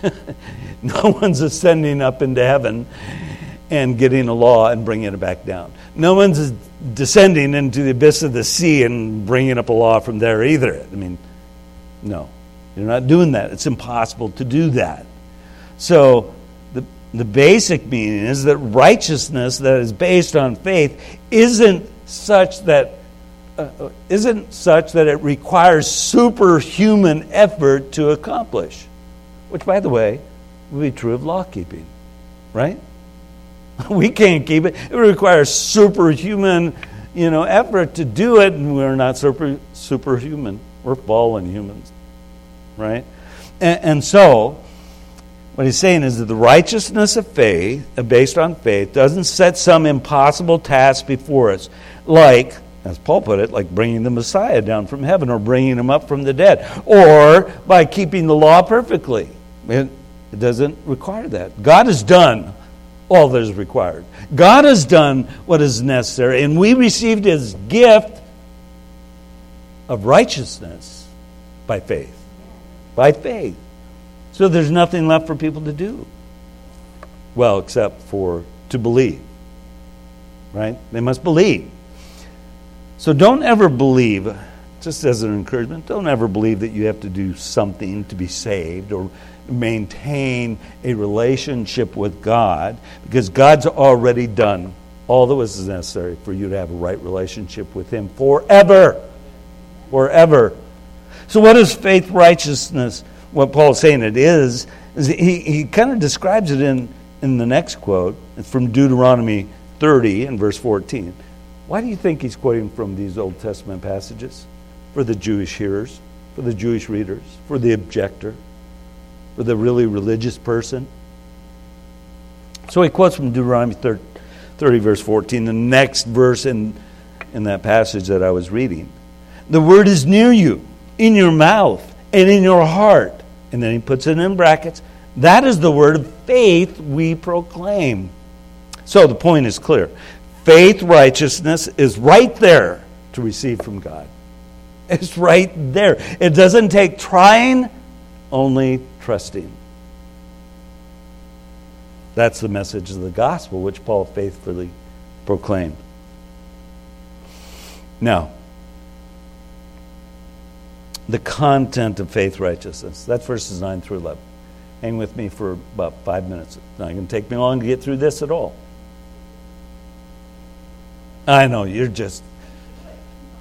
(laughs) no one's ascending up into heaven and getting a law and bringing it back down. No one's descending into the abyss of the sea and bringing up a law from there either. I mean, no, you're not doing that. It's impossible to do that. So, the, basic meaning is that righteousness that is based on faith isn't such that uh, uh isn't such that it requires superhuman effort to accomplish. Which, by the way, would be true of law keeping, right? (laughs) We can't keep it. It requires superhuman, you know, effort to do it, and we're not super superhuman. We're fallen humans, right? And, and so, what he's saying is that the righteousness of faith, uh, based on faith, doesn't set some impossible task before us, like, as Paul put it, like bringing the Messiah down from heaven or bringing him up from the dead, or by keeping the law perfectly. It, it doesn't require that. God has done all that is required. God has done what is necessary, and we received his gift of righteousness by faith. By faith. So there's nothing left for people to do. Well, except for to believe. Right? They must believe. So don't ever believe, just as an encouragement, don't ever believe that you have to do something to be saved or maintain a relationship with God because God's already done all that was necessary for you to have a right relationship with Him forever. Forever. So, what is faith righteousness? What Paul's saying it is, He, he kind of describes it in, in the next quote from Deuteronomy 30 and verse 14. Why do you think he's quoting from these Old Testament passages? For the Jewish hearers, for the Jewish readers, for the objector, for the really religious person. So he quotes from Deuteronomy 30, 30 verse 14, the next verse in, in that passage that I was reading. The word is near you, in your mouth and in your heart. And then he puts it in brackets. That is the word of faith we proclaim. So the point is clear. Faith, righteousness is right there to receive from God. It's right there. It doesn't take trying, only trusting. That's the message of the gospel, which Paul faithfully proclaimed. Now, the content of faith righteousness. That's verses 9 through 11. Hang with me for about five minutes. It's not going to take me long to get through this at all. I know, you're just,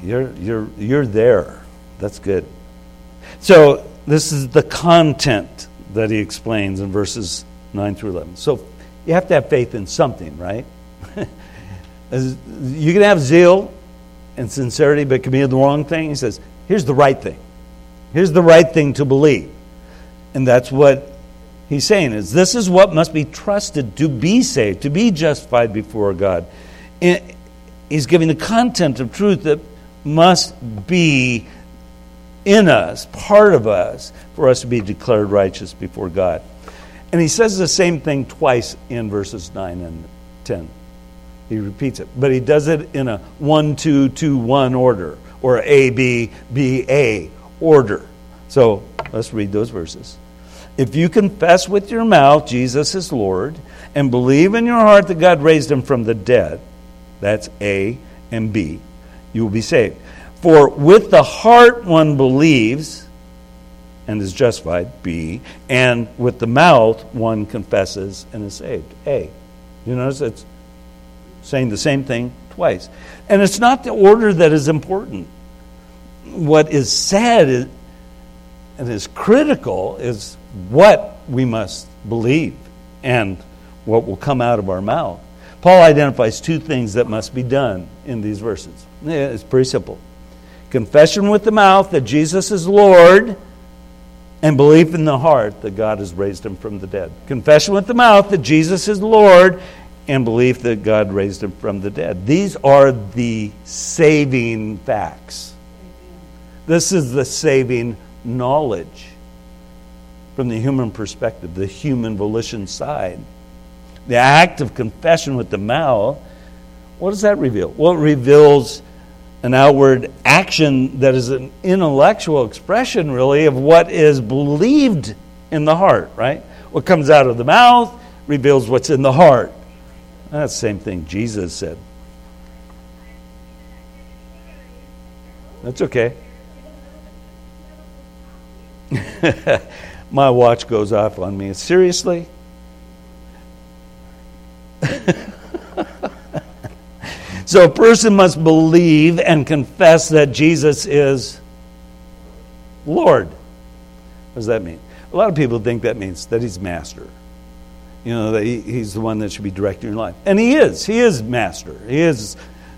you're, you're, you're there. That's good. So, this is the content that he explains in verses 9 through 11. So, you have to have faith in something, right? (laughs) you can have zeal and sincerity, but it can be the wrong thing. He says, here's the right thing. Here's the right thing to believe. And that's what he's saying is this is what must be trusted to be saved, to be justified before God. And he's giving the content of truth that must be in us, part of us, for us to be declared righteous before God. And he says the same thing twice in verses 9 and 10. He repeats it, but he does it in a 1 2 2 1 order or A B B A order. So let's read those verses. If you confess with your mouth Jesus is Lord and believe in your heart that God raised him from the dead, that's A and B, you will be saved. For with the heart one believes and is justified, B, and with the mouth one confesses and is saved, A. You notice it's saying the same thing twice. And it's not the order that is important what is said and is critical is what we must believe and what will come out of our mouth. Paul identifies two things that must be done in these verses. It's pretty simple confession with the mouth that Jesus is Lord, and belief in the heart that God has raised him from the dead. Confession with the mouth that Jesus is Lord, and belief that God raised him from the dead. These are the saving facts. This is the saving knowledge from the human perspective, the human volition side. The act of confession with the mouth, what does that reveal? Well, it reveals an outward action that is an intellectual expression, really, of what is believed in the heart, right? What comes out of the mouth reveals what's in the heart. That's the same thing Jesus said. That's okay. (laughs) My watch goes off on me. Seriously? (laughs) so a person must believe and confess that Jesus is Lord. What does that mean? A lot of people think that means that he's master. You know, that he, he's the one that should be directing your life. And he is. He is master. He is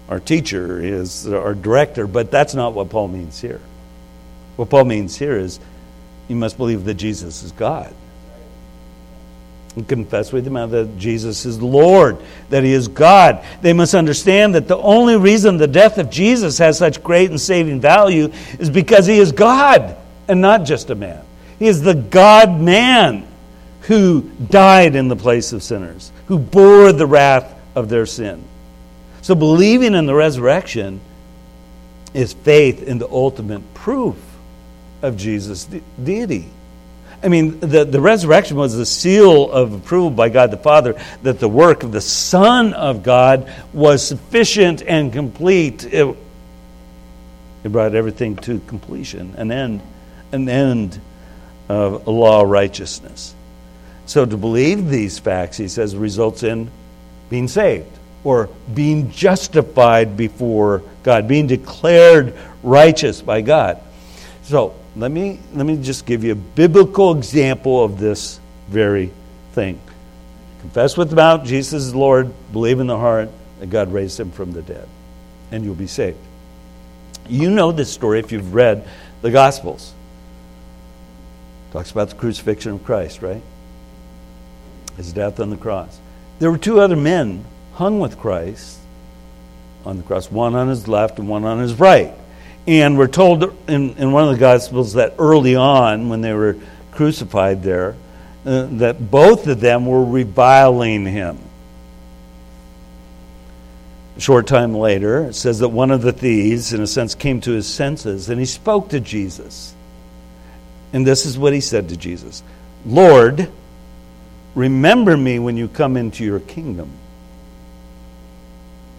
our teacher. He is our director. But that's not what Paul means here. What Paul means here is you must believe that Jesus is God. And confess with them that Jesus is Lord, that He is God. They must understand that the only reason the death of Jesus has such great and saving value is because He is God and not just a man. He is the God man who died in the place of sinners, who bore the wrath of their sin. So believing in the resurrection is faith in the ultimate proof of Jesus' de- deity. I mean, the, the resurrection was the seal of approval by God the Father that the work of the Son of God was sufficient and complete. It, it brought everything to completion, an end, an end of law righteousness. So to believe these facts, he says, results in being saved or being justified before God, being declared righteous by God. So let me, let me just give you a biblical example of this very thing. Confess with the mouth Jesus is Lord, believe in the heart that God raised him from the dead, and you'll be saved. You know this story if you've read the Gospels. Talks about the crucifixion of Christ, right? His death on the cross. There were two other men hung with Christ on the cross, one on his left and one on his right. And we're told in, in one of the Gospels that early on, when they were crucified there, uh, that both of them were reviling him. A short time later, it says that one of the thieves, in a sense, came to his senses and he spoke to Jesus. And this is what he said to Jesus Lord, remember me when you come into your kingdom.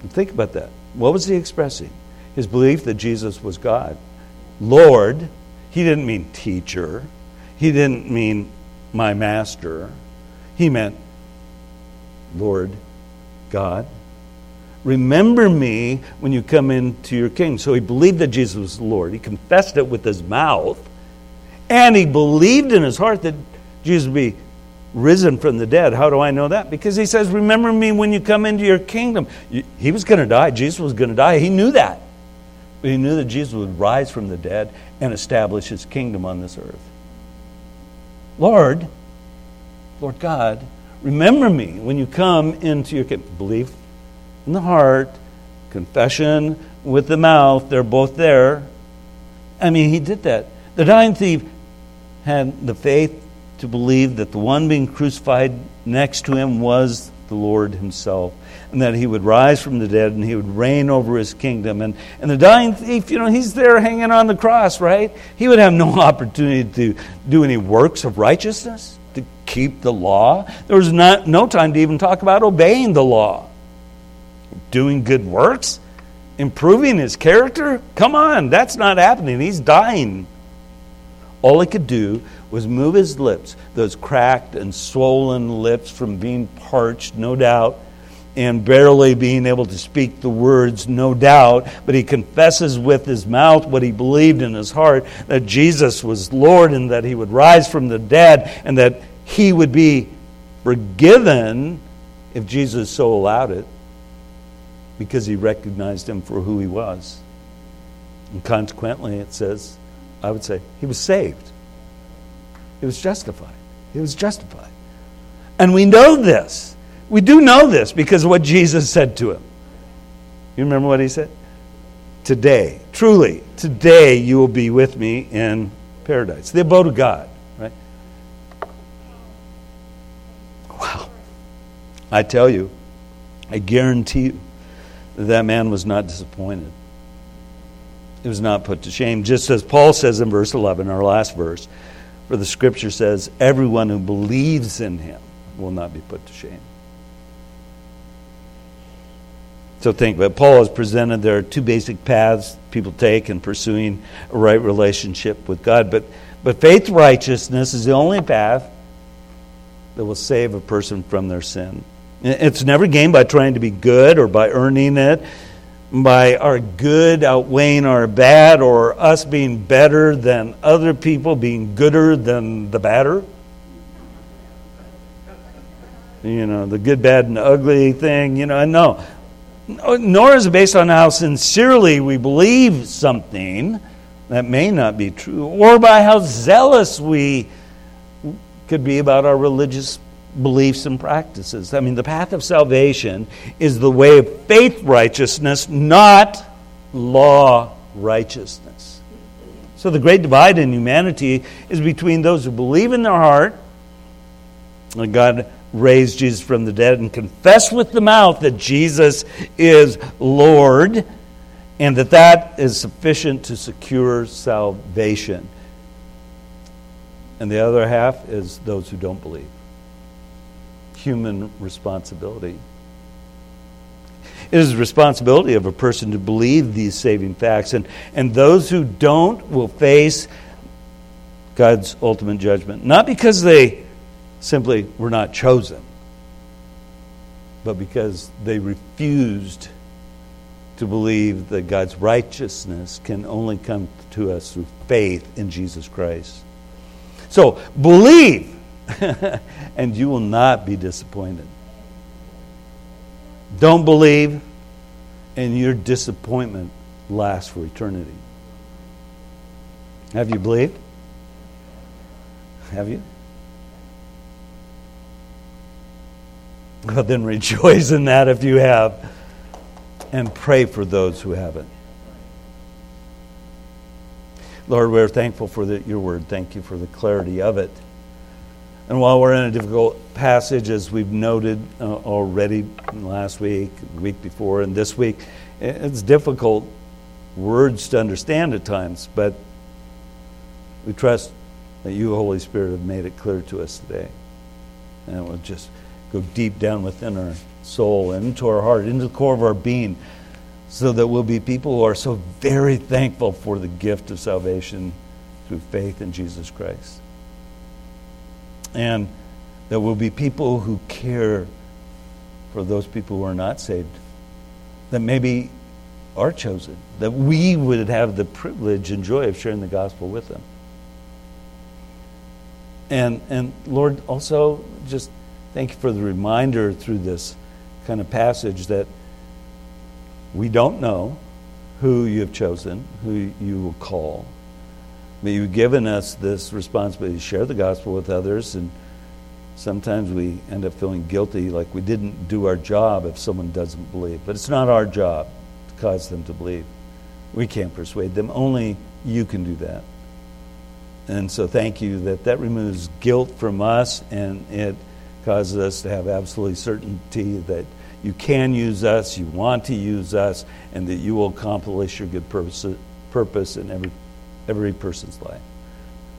And think about that. What was he expressing? His belief that Jesus was God. Lord, he didn't mean teacher, he didn't mean my master, he meant Lord God. Remember me when you come into your kingdom. So he believed that Jesus was Lord. He confessed it with his mouth. And he believed in his heart that Jesus would be risen from the dead. How do I know that? Because he says, Remember me when you come into your kingdom. He was going to die. Jesus was going to die. He knew that. But he knew that Jesus would rise from the dead and establish his kingdom on this earth. Lord, Lord God, remember me when you come into your kingdom. belief in the heart, confession with the mouth. They're both there. I mean, he did that. The dying thief had the faith to believe that the one being crucified next to him was the Lord himself and that he would rise from the dead and he would reign over his kingdom. And, and the dying thief, you know, he's there hanging on the cross, right? He would have no (laughs) opportunity to do any works of righteousness, to keep the law. There was not, no time to even talk about obeying the law. Doing good works, improving his character? Come on, that's not happening. He's dying. All he could do was move his lips, those cracked and swollen lips from being parched, no doubt, and barely being able to speak the words, no doubt, but he confesses with his mouth what he believed in his heart that Jesus was Lord and that he would rise from the dead and that he would be forgiven if Jesus so allowed it because he recognized him for who he was. And consequently, it says, I would say, he was saved. He was justified. He was justified. And we know this we do know this because of what Jesus said to him. You remember what he said? Today, truly, today you will be with me in paradise. The abode of God, right? Wow. I tell you, I guarantee you that, that man was not disappointed. He was not put to shame. Just as Paul says in verse 11, our last verse, for the scripture says, everyone who believes in him will not be put to shame. So think, but Paul has presented there are two basic paths people take in pursuing a right relationship with God. But, but faith righteousness is the only path that will save a person from their sin. It's never gained by trying to be good or by earning it, by our good outweighing our bad, or us being better than other people, being gooder than the badder. You know, the good, bad, and ugly thing, you know, and no. Nor is it based on how sincerely we believe something. That may not be true, or by how zealous we could be about our religious beliefs and practices. I mean, the path of salvation is the way of faith righteousness, not law righteousness. So the great divide in humanity is between those who believe in their heart that God raised Jesus from the dead and confess with the mouth that Jesus is Lord and that that is sufficient to secure salvation. And the other half is those who don't believe. Human responsibility. It is the responsibility of a person to believe these saving facts, and, and those who don't will face God's ultimate judgment. Not because they simply were not chosen, but because they refused to believe that God's righteousness can only come to us through faith in Jesus Christ. So, believe (laughs) and you will not be disappointed. Don't believe, and your disappointment lasts for eternity. Have you believed? Have you? Well, then rejoice in that if you have, and pray for those who haven't. Lord, we're thankful for the, your word. Thank you for the clarity of it. And while we're in a difficult passage, as we've noted uh, already last week, the week before, and this week, it's difficult words to understand at times, but we trust that you, Holy Spirit, have made it clear to us today. And it will just go deep down within our soul and into our heart, into the core of our being, so that we'll be people who are so very thankful for the gift of salvation through faith in Jesus Christ. And that we'll be people who care for those people who are not saved, that maybe are chosen, that we would have the privilege and joy of sharing the gospel with them. And, and Lord, also just thank you for the reminder through this kind of passage that we don't know who you have chosen, who you will call. But you've given us this responsibility to share the gospel with others, and sometimes we end up feeling guilty like we didn't do our job if someone doesn't believe. But it's not our job to cause them to believe. We can't persuade them, only you can do that. And so thank you that that removes guilt from us and it causes us to have absolute certainty that you can use us, you want to use us, and that you will accomplish your good purpose, purpose in every, every person's life.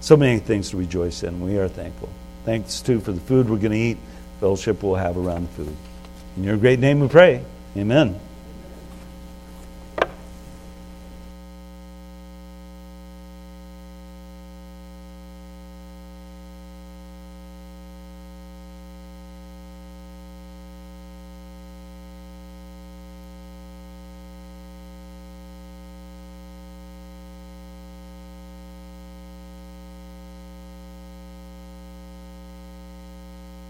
So many things to rejoice in. We are thankful. Thanks, too, for the food we're going to eat, fellowship we'll have around the food. In your great name we pray. Amen.